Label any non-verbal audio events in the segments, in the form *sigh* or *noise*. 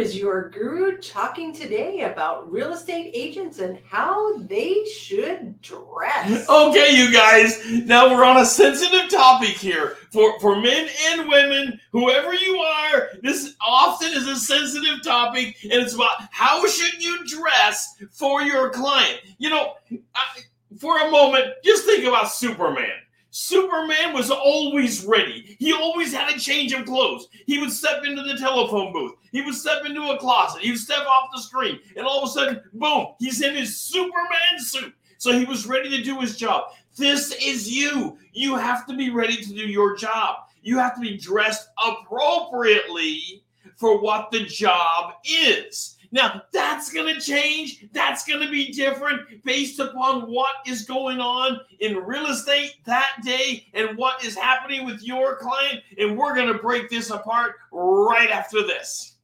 is your guru talking today about real estate agents and how they should dress. Okay, you guys. Now we're on a sensitive topic here for for men and women, whoever you are. This often is a sensitive topic, and it's about how should you dress for your client. You know, I, for a moment, just think about Superman. Superman was always ready. He always had a change of clothes. He would step into the telephone booth. He would step into a closet. He would step off the screen. And all of a sudden, boom, he's in his Superman suit. So he was ready to do his job. This is you. You have to be ready to do your job. You have to be dressed appropriately for what the job is. Now, that's going to change. That's going to be different based upon what is going on in real estate that day and what is happening with your client. And we're going to break this apart right after this.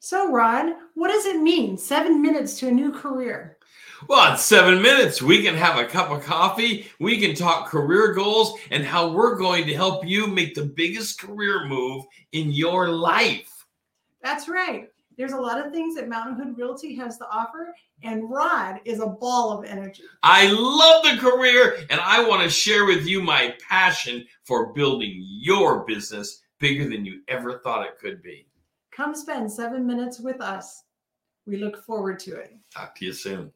So, Rod, what does it mean? Seven minutes to a new career. Well, in seven minutes, we can have a cup of coffee. We can talk career goals and how we're going to help you make the biggest career move in your life. That's right. There's a lot of things that Mountain Hood Realty has to offer, and Rod is a ball of energy. I love the career, and I want to share with you my passion for building your business bigger than you ever thought it could be. Come spend seven minutes with us. We look forward to it. Talk to you soon.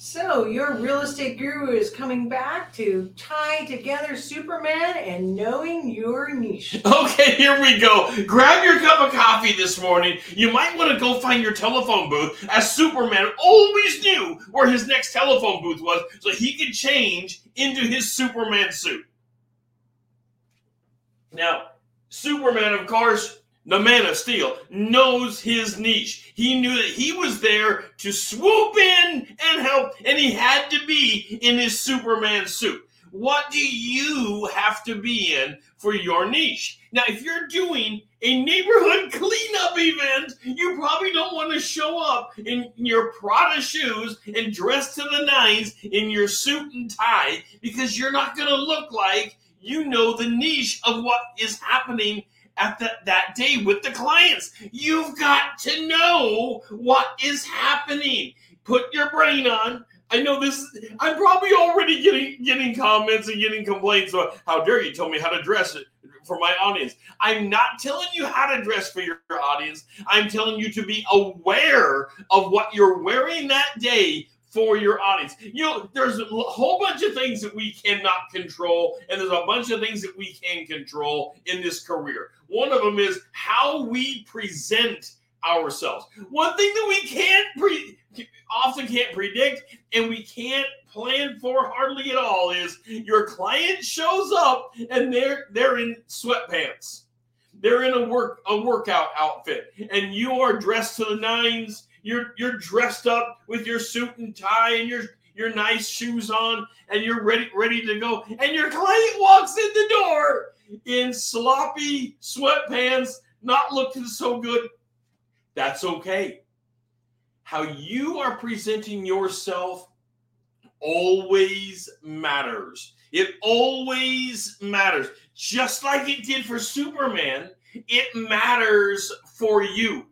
So, your real estate guru is coming back to tie together Superman and knowing your niche. *laughs* Okay, here we go. Grab your cup of coffee this morning. You might want to go find your telephone booth, as Superman always knew where his next telephone booth was so he could change into his Superman suit. Now, Superman, of course, the man of steel, knows his niche. He knew that he was there to swoop in and help, and he had to be in his Superman suit. What do you have to be in for your niche? Now, if you're doing a neighborhood *laughs* cleanup event, you probably don't want to show up in your Prada shoes and dress to the nines in your suit and tie because you're not going to look like you know the niche of what is happening at the, that day with the clients. You've got to know what is happening. Put your brain on. I know this. I'm probably already getting getting comments and getting complaints about how dare you tell me how to dress for my audience. I'm not telling you how to dress for your audience. I'm telling you to be aware of what you're wearing that day for your audience. You know, there's a whole bunch of things that we cannot control, and there's a bunch of things that we can control in this career. One of them is how we present ourselves. One thing that we can't pre- often can't predict and we can't plan for hardly at all is your client shows up and they're they're in sweatpants. They're in a work a workout outfit and you are dressed to the nines you're you're dressed up with your suit and tie and your your nice shoes on and you're ready ready to go. And your client walks in the door in sloppy sweatpants not looking so good. That's okay. How you are presenting yourself always matters. It always matters. Just like it did for superman it matters for you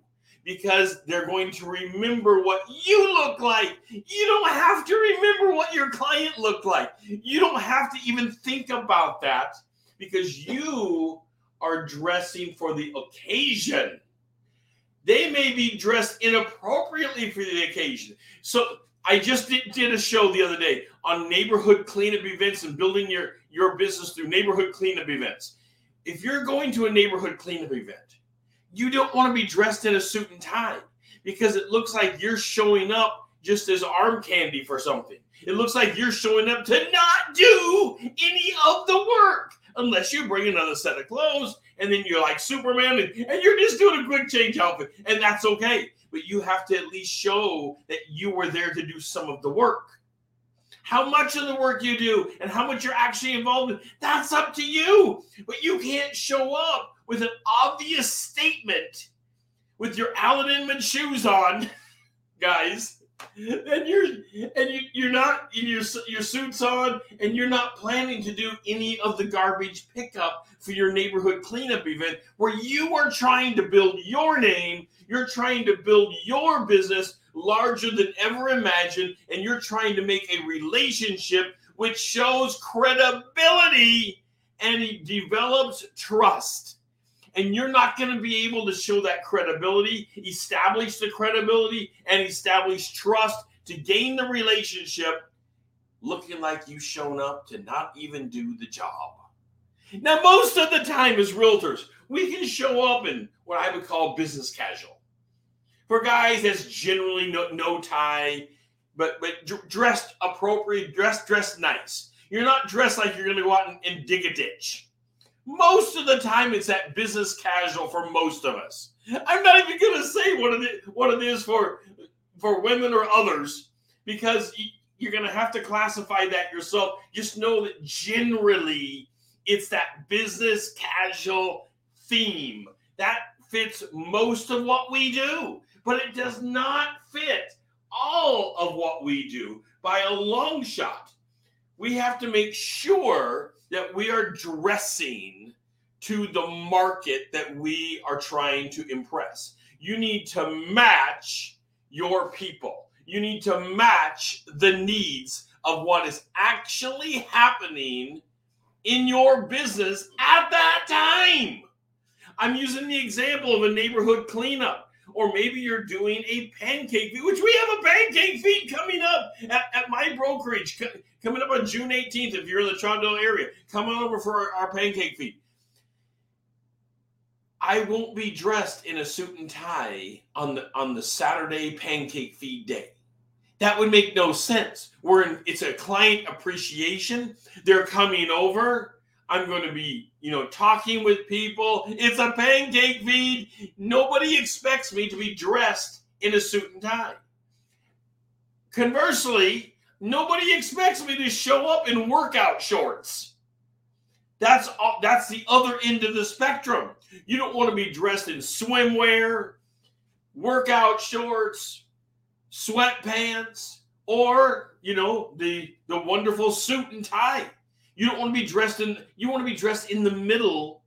because they're going to remember what you look like. You don't have to remember what your client looked like. You don't have to even think about that because you are dressing for the occasion. They may be dressed inappropriately for the occasion. So I just did, did a show the other day on neighborhood cleanup events and building your, your business through neighborhood cleanup events. If you're going to a neighborhood cleanup event, you don't want to be dressed in a suit and tie because it looks like you're showing up just as arm candy for something. It looks like you're showing up to not do any of the work unless you bring another set of clothes and then you're like Superman and, and you're just doing a quick change outfit. And that's okay. But you have to at least show that you were there to do some of the work. How much of the work you do and how much you're actually involved in, that's up to you. But you can't show up with an obvious statement with your Allen Edmonds shoes on, *laughs* guys, and you're and you, you're not in your your suits on and you're not planning to do any of the garbage pickup for your neighborhood cleanup event where you are trying to build your name you're trying to build your business larger than ever imagined and you're trying to make a relationship which shows credibility and it develops trust and you're not going to be able to show that credibility, establish the credibility, and establish trust to gain the relationship looking like you've shown up to not even do the job. Now, most of the time, as realtors, we can show up in what I would call business casual. For guys, that's generally no, no tie, but but dressed appropriate, dressed dressed nice. You're not dressed like you're to go out and, and dig a ditch. Most of the time, it's that business casual for most of us. I'm not even to say what it, what it is for for women or others because you're to have to classify that yourself. Just know that generally, it's that business casual theme that fits most of what we do, but it does not fit all of what we do by a long shot. We have to make sure that we are dressing to the market that we are trying to impress. You need to match your people. You need to match the needs of what is actually happening in your business at that time. I'm using the example of a neighborhood cleanup, or maybe you're doing a pancake feed, which we have a pancake feed coming up at, at my brokerage coming up on June 18th. If you're in the Toronto area, come on over for our, our pancake feed. I won't be dressed in a suit and tie on the on the Saturday pancake feed day. That would make no sense. We're in it's a client appreciation. They're coming over. I'm going to be, you know, talking with people. It's a pancake feed. Nobody expects me to be dressed in a suit and tie. Conversely, Nobody expects me to show up in workout shorts. That's uh, that's the other end of the spectrum. You don't want to be dressed in swimwear, workout shorts, sweatpants, or you know the the wonderful suit and tie. You don't want to be dressed in. You want to be dressed in the middle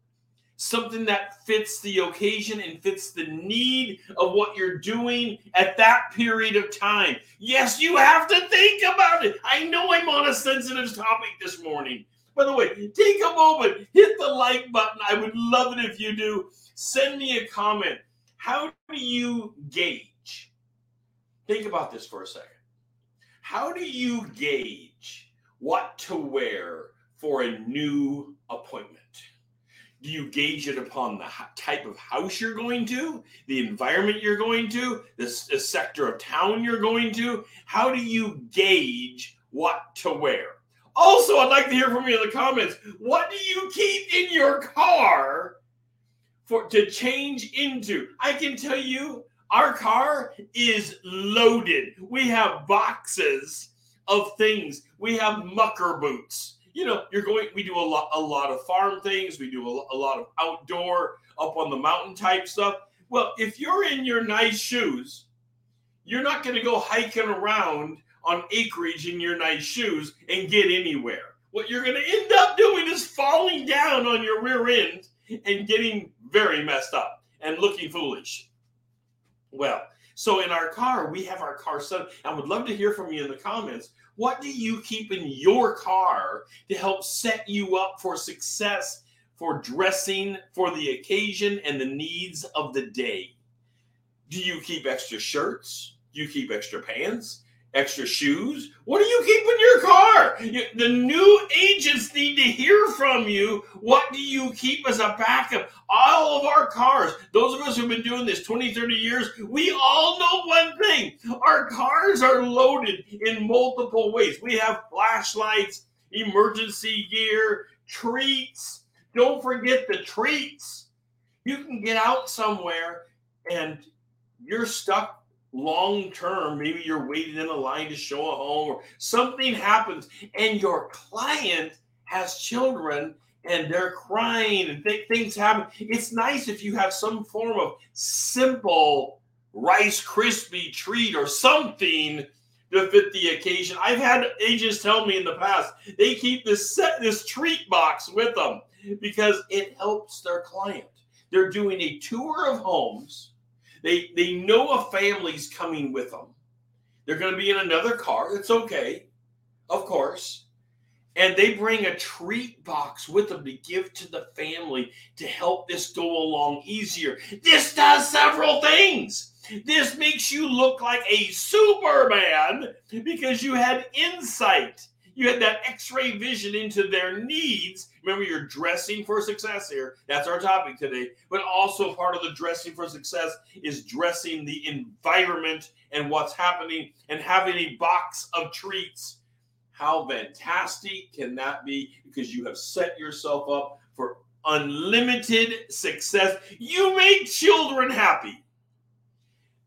something that fits the occasion and fits the need of what you're doing at that period of time. Yes, you have to think about it. I know I'm on a sensitive topic this morning. By the way, take a moment, hit the like button. I would love it if you do. Send me a comment. How do you gauge? Think about this for a second. How do you gauge what to wear for a new appointment? do you gauge it upon the type of house you're going to, the environment you're going to, the, the sector of town you're going to? How do you gauge what to wear? Also, I'd like to hear from you in the comments. What do you keep in your car for to change into? I can tell you, our car is loaded. We have boxes of things. We have mucker boots you know, you're going. We do a lot, a lot of farm things. We do a, a lot of outdoor, up on the mountain type stuff. Well, if you're in your nice shoes, you're not going to go hiking around on acreage in your nice shoes and get anywhere. What you're going to end up doing is falling down on your rear end and getting very messed up and looking foolish. Well, so in our car, we have our car set. I would love to hear from you in the comments. What do you keep in your car to help set you up for success, for dressing for the occasion and the needs of the day? Do you keep extra shirts? Do you keep extra pants? Extra shoes? What do you keep in your car? The new agents need to hear from you. What do you keep as a backup? All of our cars, those of us who've been doing this 20, 30 years, we all know one thing. Our cars are loaded in multiple ways. We have flashlights, emergency gear, treats. Don't forget the treats. You can get out somewhere and you're stuck long term, maybe you're waiting in a line to show a home or something happens and your client has children and they're crying and th- things happen. It's nice if you have some form of simple Rice Krispie treat or something to fit the occasion. I've had agents tell me in the past they keep this set this treat box with them because it helps their client. They're doing a tour of homes. They they know a family's coming with them. They're going to be in another car. It's okay, of course. And they bring a treat box with them to give to the family to help this go along easier. This does several things. This makes you look like a Superman because you had insight. You had that x ray vision into their needs. Remember, you're dressing for success here. That's our topic today. But also, part of the dressing for success is dressing the environment and what's happening and having a box of treats. How fantastic can that be? Because you have set yourself up for unlimited success. You make children happy.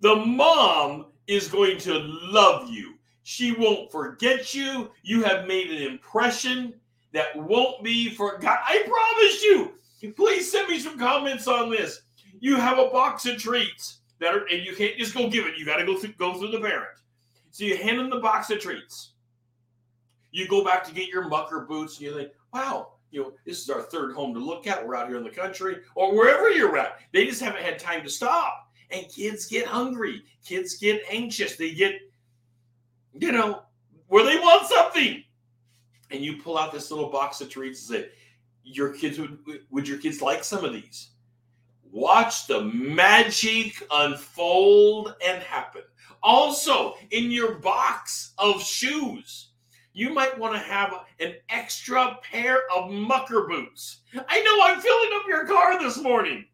The mom is going to love you. She won't forget you. You have made an impression that won't be forgotten. I promise you. Please send me some comments on this. You have a box of treats that are, and you can't just go give it. You got to go through, go through the parent. So you hand them the box of treats. You go back to get your mucker boots, and you think, wow, you know, this is our third home to look at. We're out here in the country or wherever you're at. They just haven't had time to stop. And kids get hungry. Kids get anxious. They get, you know, where they want something. And you pull out this little box of treats and say, your kids would would your kids like some of these? Watch the magic unfold and happen. Also, in your box of shoes, you might want to have an extra pair of mucker boots. I know I'm filling up your car this morning.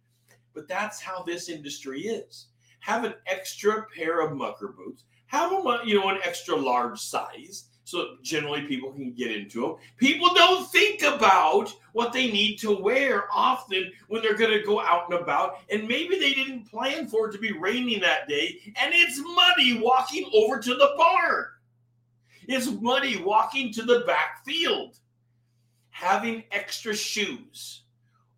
But that's how this industry is. Have an extra pair of mucker boots. Have them, you know, an extra large size so generally people can get into them. People don't think about what they need to wear often when they're going to go out and about, and maybe they didn't plan for it to be raining that day, and it's muddy walking over to the barn. It's muddy walking to the back field. Having extra shoes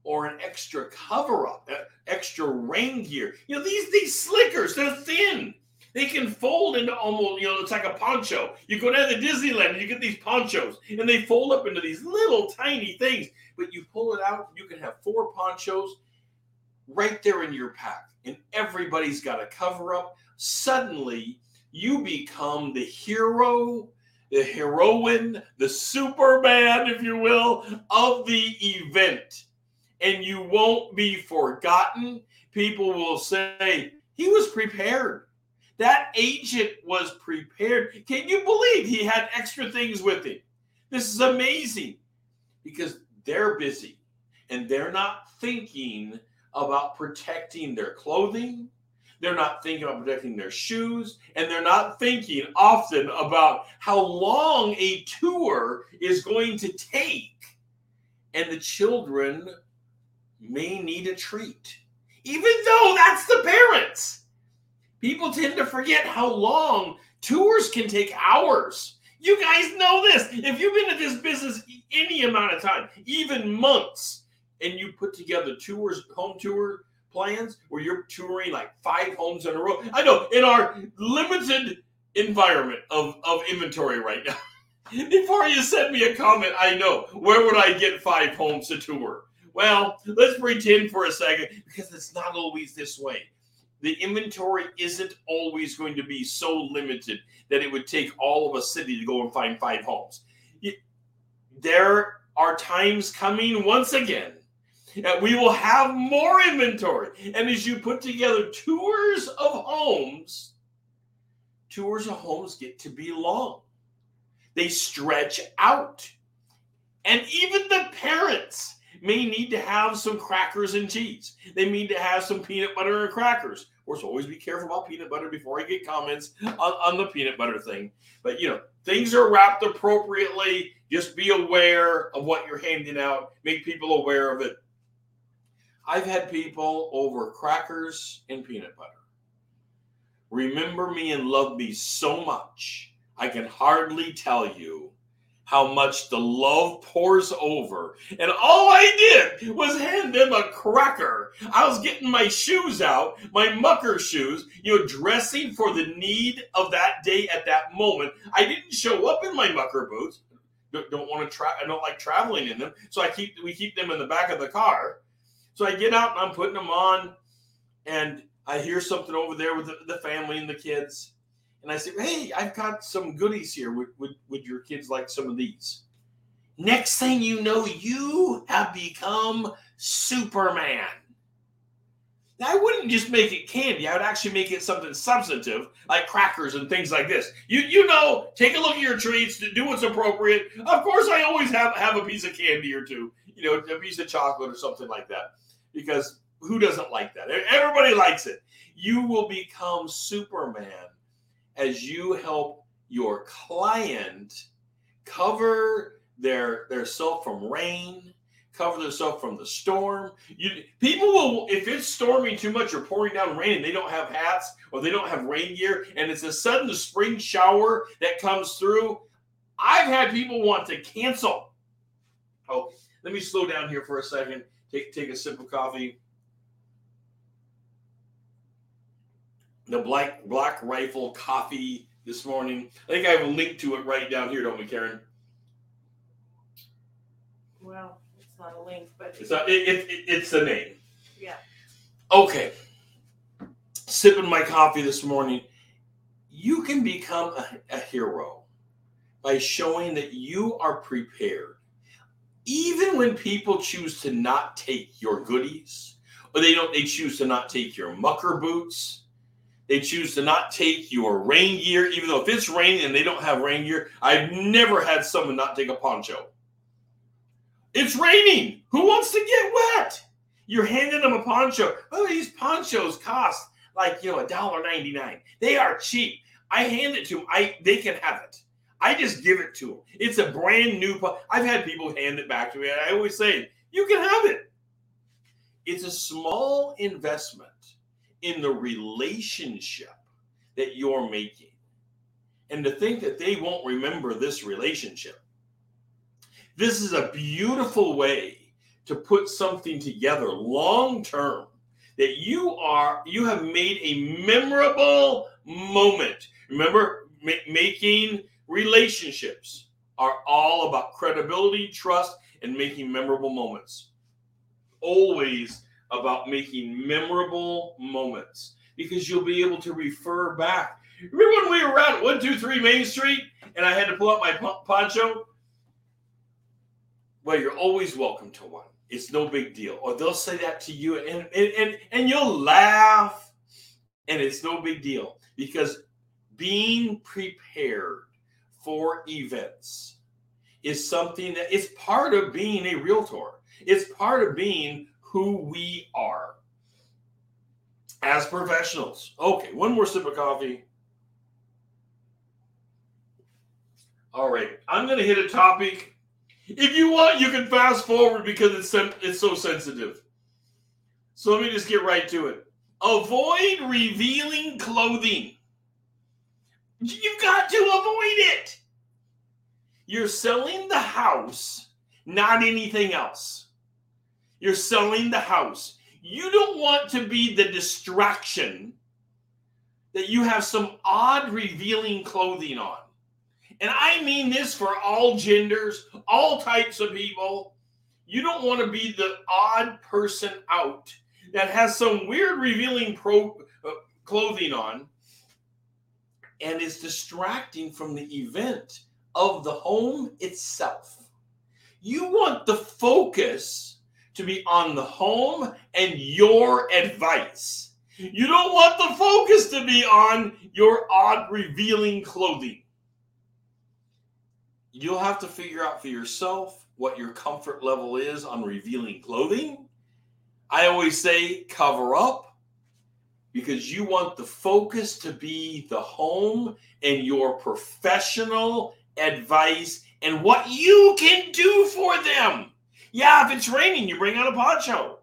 or an extra cover up, extra rain gear. You know, these these slickers, they're thin. They can fold into almost, you know, it's like a poncho. You go down to Disneyland and you get these ponchos and they fold up into these little tiny things. But you pull it out, you can have four ponchos right there in your pack. And everybody's got a cover up. Suddenly, you become the hero, the heroine, the Superman, if you will, of the event and you won't be forgotten. People will say, he was prepared. That agent was prepared. Can you believe he had extra things with him? This is amazing because they're busy and they're not thinking about protecting their clothing. They're not thinking about protecting their shoes. And they're not thinking often about how long a tour is going to take. And the children may need a treat, even though that's the parents. People tend to forget how long tours can take hours. You guys know this. If you've been in this business any amount of time, even months, and you put together tours, home tour plans where you're touring like five homes in a row. I know in our limited environment of, of inventory right now. *laughs* Before you send me a comment, I know where would I get five homes to tour? Well, let's pretend for a second because it's not always this way. The inventory isn't always going to be so limited that it would take all of a city to go and find five homes. There are times coming once again that we will have more inventory. And as you put together tours of homes, tours of homes get to be long, they stretch out. And even the parents may need to have some crackers and cheese. They need to have some peanut butter and crackers. Of course, always be careful about peanut butter before I get comments on, on the peanut butter thing. But you know, things are wrapped appropriately. Just be aware of what you're handing out. Make people aware of it. I've had people over crackers and peanut butter. Remember me and love me so much. I can hardly tell you how much the love pours over. And all I did was hand them a cracker. I was getting my shoes out, my mucker shoes, you know, dressing for the need of that day at that moment. I didn't show up in my mucker boots. Don't, want to try. I don't like traveling in them, so I keep we keep them in the back of the car. So I get out and I'm putting them on, and I hear something over there with the, the family and the kids and I said, "Hey, I've got some goodies here. Would, would would your kids like some of these?" Next thing you know, you have become Superman. Now, I wouldn't just make it candy. I would actually make it something substantive, like crackers and things like this. You you know, take a look at your treats, do what's appropriate. Of course, I always have have a piece of candy or two, you know, a piece of chocolate or something like that, because who doesn't like that? Everybody likes it. You will become Superman as you help your client cover their their self from rain, cover themselves from the storm. You people will if it's storming too much or pouring down rain and they don't have hats or they don't have rain gear and it's a sudden spring shower that comes through. I've had people want to cancel. Oh, let me slow down here for a second. Take take a sip of coffee. The Black Black Rifle coffee this morning. I think I have a link to it right down here, don't we, Karen? Well, it's not a link, but it's not. It, it, it, it's the name. Yeah. Okay. Sipping my coffee this morning. You can become a, a hero by showing that you are prepared, even when people choose to not take your goodies, or they don't. They choose to not take your mucker boots they choose to not take your rain gear, even though if it's raining and they don't have rain gear. I've never had someone not take a poncho. It's raining. Who wants to get wet? You're handing them a poncho. Oh, these ponchos cost like you know a dollar ninety nine. They are cheap. I hand it to them. I they can have it. I just give it to them. It's a brand new. I've had people hand it back to me, and I always say, "You can have it." It's a small investment in the relationship that you're making. And to think that they won't remember this relationship. This is a beautiful way to put something together long term that you are you have made a memorable moment. Remember ma- making relationships are all about credibility, trust and making memorable moments. Always about making memorable moments because you'll be able to refer back. Remember when we were at 123 Main Street and I had to pull out my poncho? Well, you're always welcome to one. It's no big deal. Or they'll say that to you and, and, and, and you'll laugh and it's no big deal because being prepared for events is something that is part of being a realtor. It's part of being who we are as professionals. Okay, one more sip of coffee. All right, I'm going to hit a topic. If you want, you can fast forward because it's it's so sensitive. So let me just get right to it. Avoid revealing clothing. You've got to avoid it. You're selling the house, not anything else. You're selling the house. You don't want to be the distraction that you have some odd revealing clothing on. And I mean this for all genders, all types of people. You don't want to be the odd person out that has some weird revealing pro, uh, clothing on and is distracting from the event of the home itself. You want the focus to be on the home and your advice. You don't want the focus to be on your odd revealing clothing. You'll have to figure out for yourself what your comfort level is on revealing clothing. I always say cover up because you want the focus to be the home and your professional advice and what you can do for them. Yeah, if it's raining, you bring out a poncho.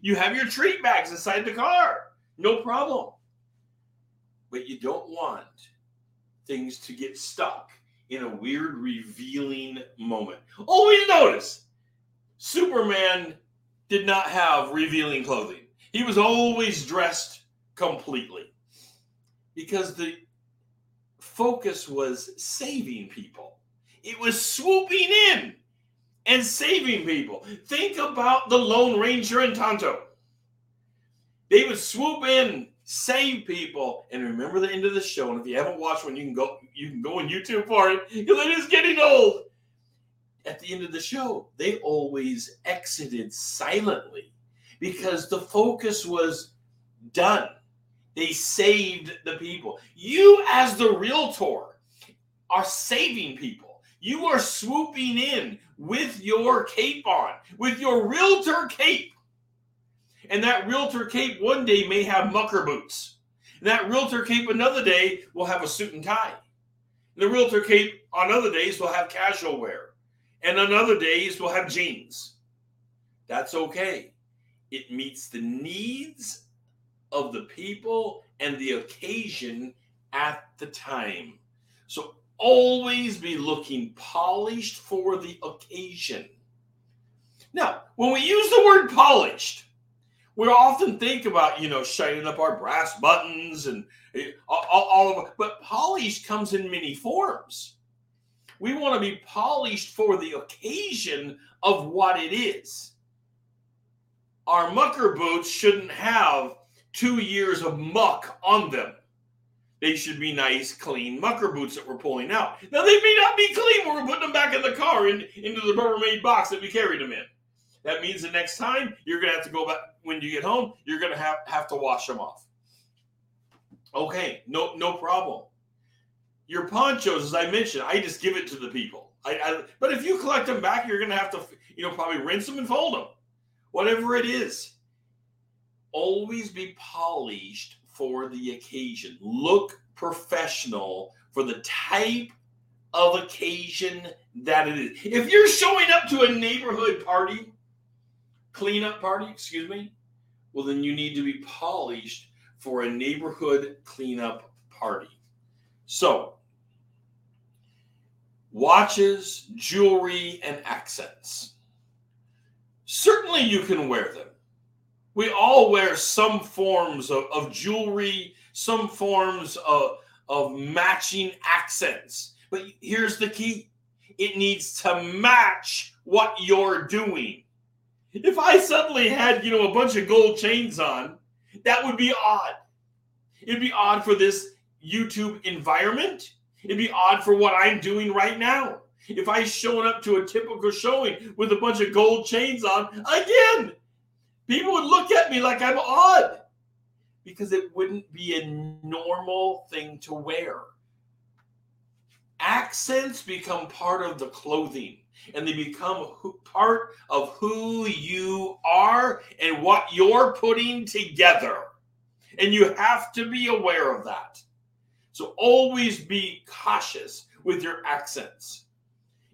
You have your treat bags inside the car. No problem. But you don't want things to get stuck in a weird revealing moment. Oh, always notice Superman did not have revealing clothing. He was always dressed completely because the focus was saving people. It was swooping in and saving people. Think about the Lone Ranger and Tonto. They would swoop in, save people, and remember the end of the show. And if you haven't watched one, you can go you can go on YouTube for it because it is getting old. At the end of the show, they always exited silently because the focus was done. They saved the people. You, as the realtor, are saving people. You are swooping in with your cape on, with your realtor cape. And that realtor cape one day may have mucker boots. And that realtor cape another day will have a suit and tie. And the realtor cape on other days will have casual wear. And on other days will have jeans. That's okay. It meets the needs of the people and the occasion at the time. So always be looking polished for the occasion. Now, when we use the word polished, we often think about, you know, shining up our brass buttons and eh, all, all of it, but polished comes in many forms. We want to be polished for the occasion of what it is. Our mucker boots shouldn't have two years of muck on them. They should be nice, clean mucker boots that we're pulling out. Now, they may not be clean when we're putting them back in the car in, into the Rubbermaid box that we carried them in. That means the next time you're going to have to go back when you get home, you're going to have, have to wash them off. Okay, no, no problem. Your ponchos, as I mentioned, I just give it to the people. I, I, but if you collect them back, you're going to have to, you know, probably rinse them and fold them, whatever it is always be polished for the occasion. Look professional for the type of occasion that it is. If you're showing up to a neighborhood party, cleanup party, excuse me, well, then you need to be polished for a neighborhood cleanup party. So, watches, jewelry, and accents. Certainly you can wear them we all wear some forms of, of jewelry, some forms of, of matching accents. But here's the key it needs to match what you're doing. If I suddenly had, you know, a bunch of gold chains on, that would be odd. It'd be odd for this YouTube environment. It'd be odd for what I'm doing right now. If I showing up to a typical showing with a bunch of gold chains on, again, People would look at me like I'm odd because it wouldn't be a normal thing to wear. Accents become part of the clothing and they become part of who you are and what you're putting together. And you have to be aware of that. So always be cautious with your accents.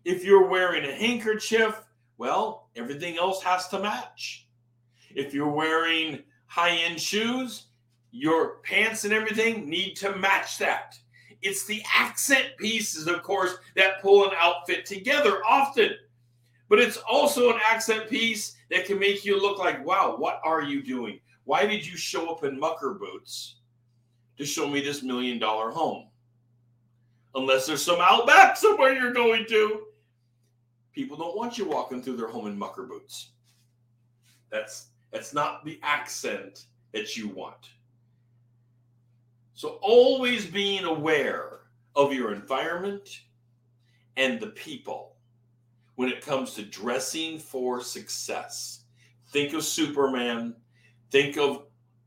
If you're wearing a handkerchief, well, everything else has to match. If you're wearing high end shoes, your pants and everything need to match that. It's the accent pieces, of course, that pull an outfit together often. But it's also an accent piece that can make you look like, wow, what are you doing? Why did you show up in mucker boots to show me this million dollar home? Unless there's some outback somewhere you're going to. People don't want you walking through their home in mucker boots. That's that's not the accent that you want. So, always being aware of your environment and the people when it comes to dressing for success. Think of Superman, think of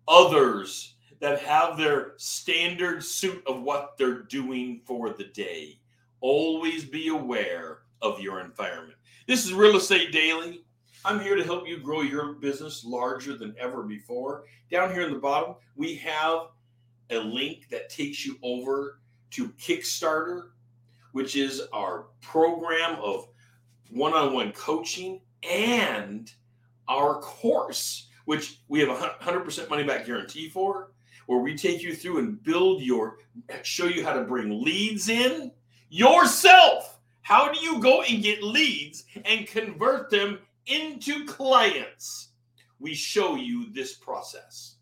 others that have their standard suit of what they're doing for the day. Always be aware of your environment. This is Real Estate Daily. I'm here to help you grow your business larger than ever before. Down here in the bottom, we have a link that takes you over to Kickstarter, which is our program of one on one coaching and our course, which we have a 100% money back guarantee for, where we take you through and build your, show you how to bring leads in yourself. How do you go and get leads and convert them into clients? We show you this process.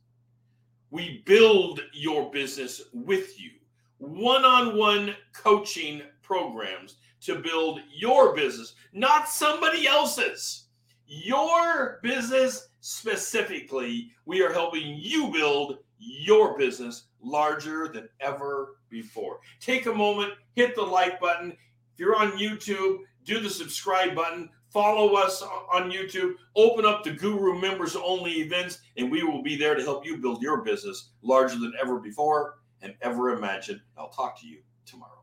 We build your business with you. One on one coaching programs to build your business, not somebody else's. Your business specifically, we are helping you build your business larger than ever before. Take a moment, hit the like button. If you're on YouTube, do the subscribe button. Follow us on YouTube. Open up the Guru members only events, and we will be there to help you build your business larger than ever before and ever imagined. I'll talk to you tomorrow.